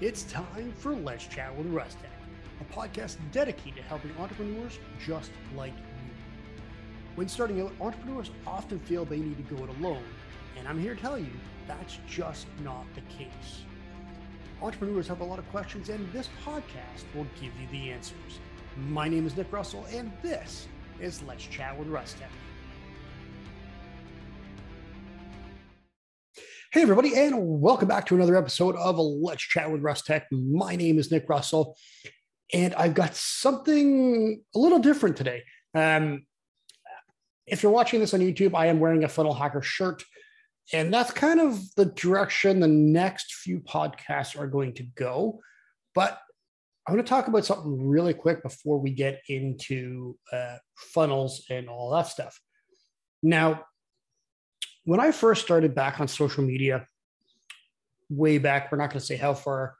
It's time for Let's Chat with Russ Tech, a podcast dedicated to helping entrepreneurs just like you. When starting out, entrepreneurs often feel they need to go it alone, and I'm here to tell you that's just not the case. Entrepreneurs have a lot of questions, and this podcast will give you the answers. My name is Nick Russell, and this is Let's Chat with Russ Hey, everybody, and welcome back to another episode of Let's Chat with Russ Tech. My name is Nick Russell, and I've got something a little different today. Um, if you're watching this on YouTube, I am wearing a Funnel Hacker shirt, and that's kind of the direction the next few podcasts are going to go. But I want to talk about something really quick before we get into uh, funnels and all that stuff. Now, when I first started back on social media, way back, we're not going to say how far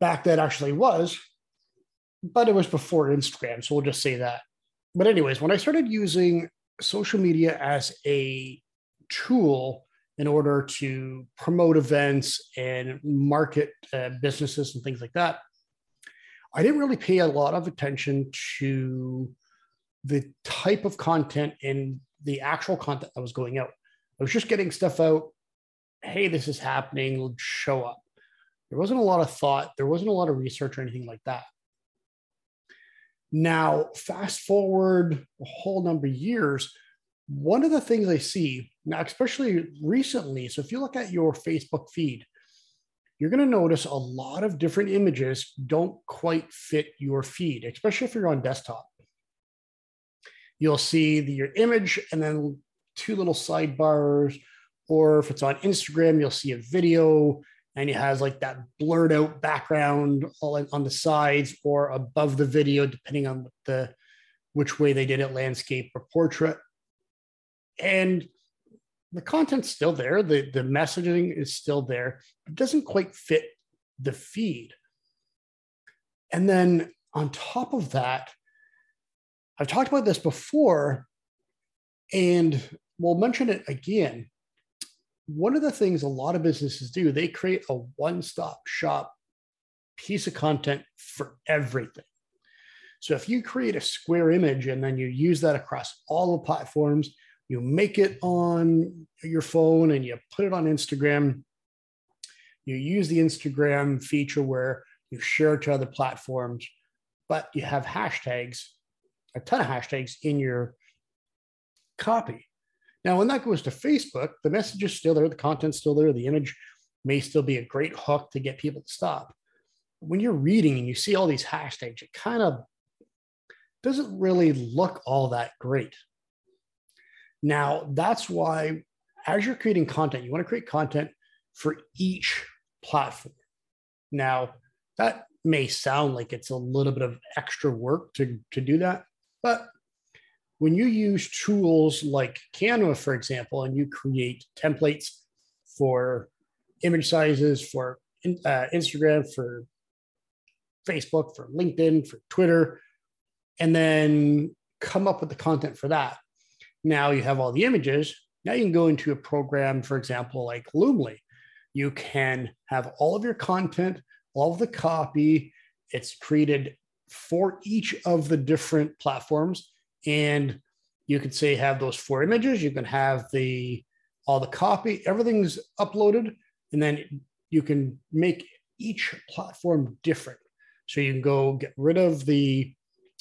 back that actually was, but it was before Instagram. So we'll just say that. But, anyways, when I started using social media as a tool in order to promote events and market uh, businesses and things like that, I didn't really pay a lot of attention to the type of content and the actual content that was going out. I was just getting stuff out. Hey, this is happening. Show up. There wasn't a lot of thought. There wasn't a lot of research or anything like that. Now, fast forward a whole number of years, one of the things I see now, especially recently, so if you look at your Facebook feed, you're going to notice a lot of different images don't quite fit your feed, especially if you're on desktop you'll see the, your image and then two little sidebars. Or if it's on Instagram, you'll see a video and it has like that blurred out background all on the sides or above the video, depending on the which way they did it, landscape or portrait. And the content's still there, the, the messaging is still there. It doesn't quite fit the feed. And then on top of that, I've talked about this before, and we'll mention it again. One of the things a lot of businesses do, they create a one stop shop piece of content for everything. So if you create a square image and then you use that across all the platforms, you make it on your phone and you put it on Instagram, you use the Instagram feature where you share to other platforms, but you have hashtags a ton of hashtags in your copy. Now, when that goes to Facebook, the message is still there, the content's still there, the image may still be a great hook to get people to stop. When you're reading and you see all these hashtags, it kind of doesn't really look all that great. Now, that's why as you're creating content, you want to create content for each platform. Now, that may sound like it's a little bit of extra work to, to do that, but when you use tools like Canva, for example, and you create templates for image sizes for uh, Instagram, for Facebook, for LinkedIn, for Twitter, and then come up with the content for that. Now you have all the images. Now you can go into a program, for example, like Loomly. You can have all of your content, all of the copy. It's created for each of the different platforms. And you could say have those four images, you can have the all the copy, everything's uploaded, and then you can make each platform different. So you can go get rid of the,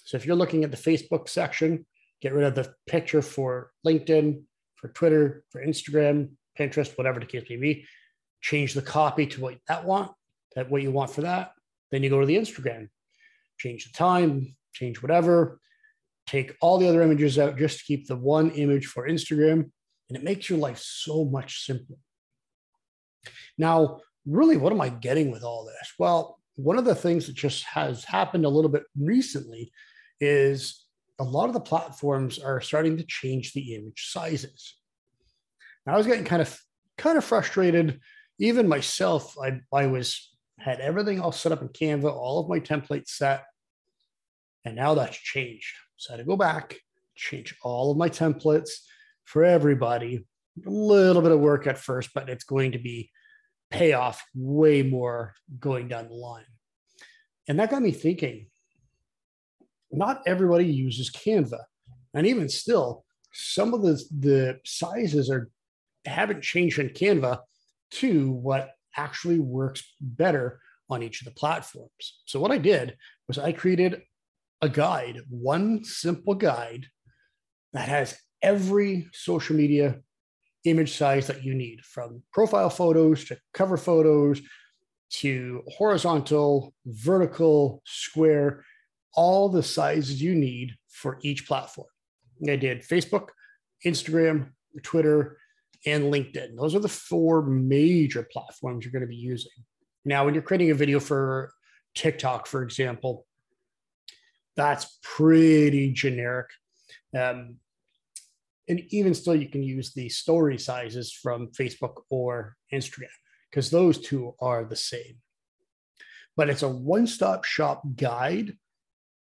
so if you're looking at the Facebook section, get rid of the picture for LinkedIn, for Twitter, for Instagram, Pinterest, whatever the case may be. Change the copy to what that want, that what you want for that. Then you go to the Instagram change the time, change whatever, take all the other images out just to keep the one image for Instagram. And it makes your life so much simpler. Now, really, what am I getting with all this? Well, one of the things that just has happened a little bit recently is a lot of the platforms are starting to change the image sizes. Now, I was getting kind of kind of frustrated. Even myself, I, I was had everything all set up in Canva, all of my templates set. And now that's changed. So I had to go back, change all of my templates for everybody. A little bit of work at first, but it's going to be payoff way more going down the line. And that got me thinking not everybody uses Canva. And even still, some of the, the sizes are haven't changed in Canva to what actually works better on each of the platforms. So what I did was I created a guide, one simple guide that has every social media image size that you need from profile photos to cover photos to horizontal, vertical, square, all the sizes you need for each platform. I did Facebook, Instagram, Twitter, and LinkedIn. Those are the four major platforms you're going to be using. Now, when you're creating a video for TikTok, for example, that's pretty generic. Um, and even still, you can use the story sizes from Facebook or Instagram because those two are the same. But it's a one stop shop guide.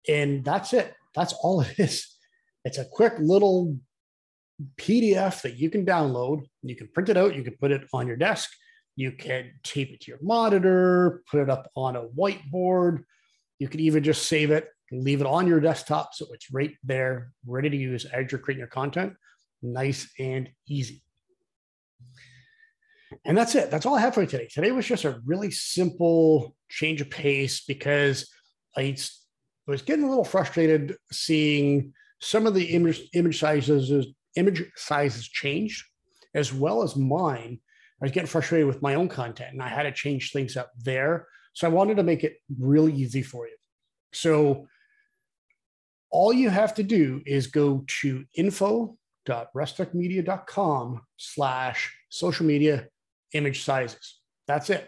And that's it. That's all it is. It's a quick little PDF that you can download. You can print it out, you can put it on your desk, you can tape it to your monitor, put it up on a whiteboard. You can even just save it, leave it on your desktop so it's right there, ready to use as you're creating your content. Nice and easy. And that's it. That's all I have for you today. Today was just a really simple change of pace because I was getting a little frustrated seeing some of the image image sizes image sizes changed, as well as mine. I was getting frustrated with my own content and I had to change things up there. So I wanted to make it really easy for you. So all you have to do is go to info.russtechmedia.com slash social media image sizes. That's it.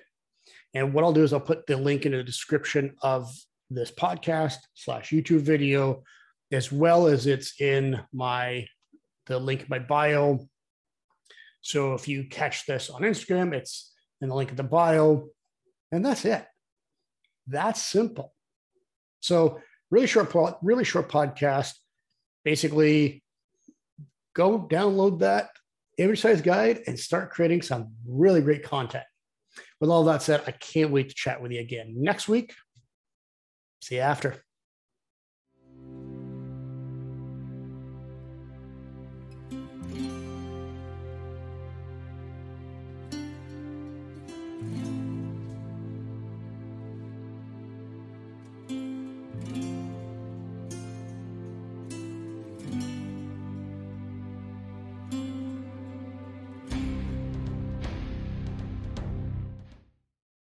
And what I'll do is I'll put the link in the description of this podcast slash YouTube video, as well as it's in my the link in my bio. So if you catch this on Instagram, it's in the link in the bio. And that's it. That's simple. So really short, really short podcast. Basically, go download that image size guide and start creating some really great content. With all that said, I can't wait to chat with you again next week. See you after.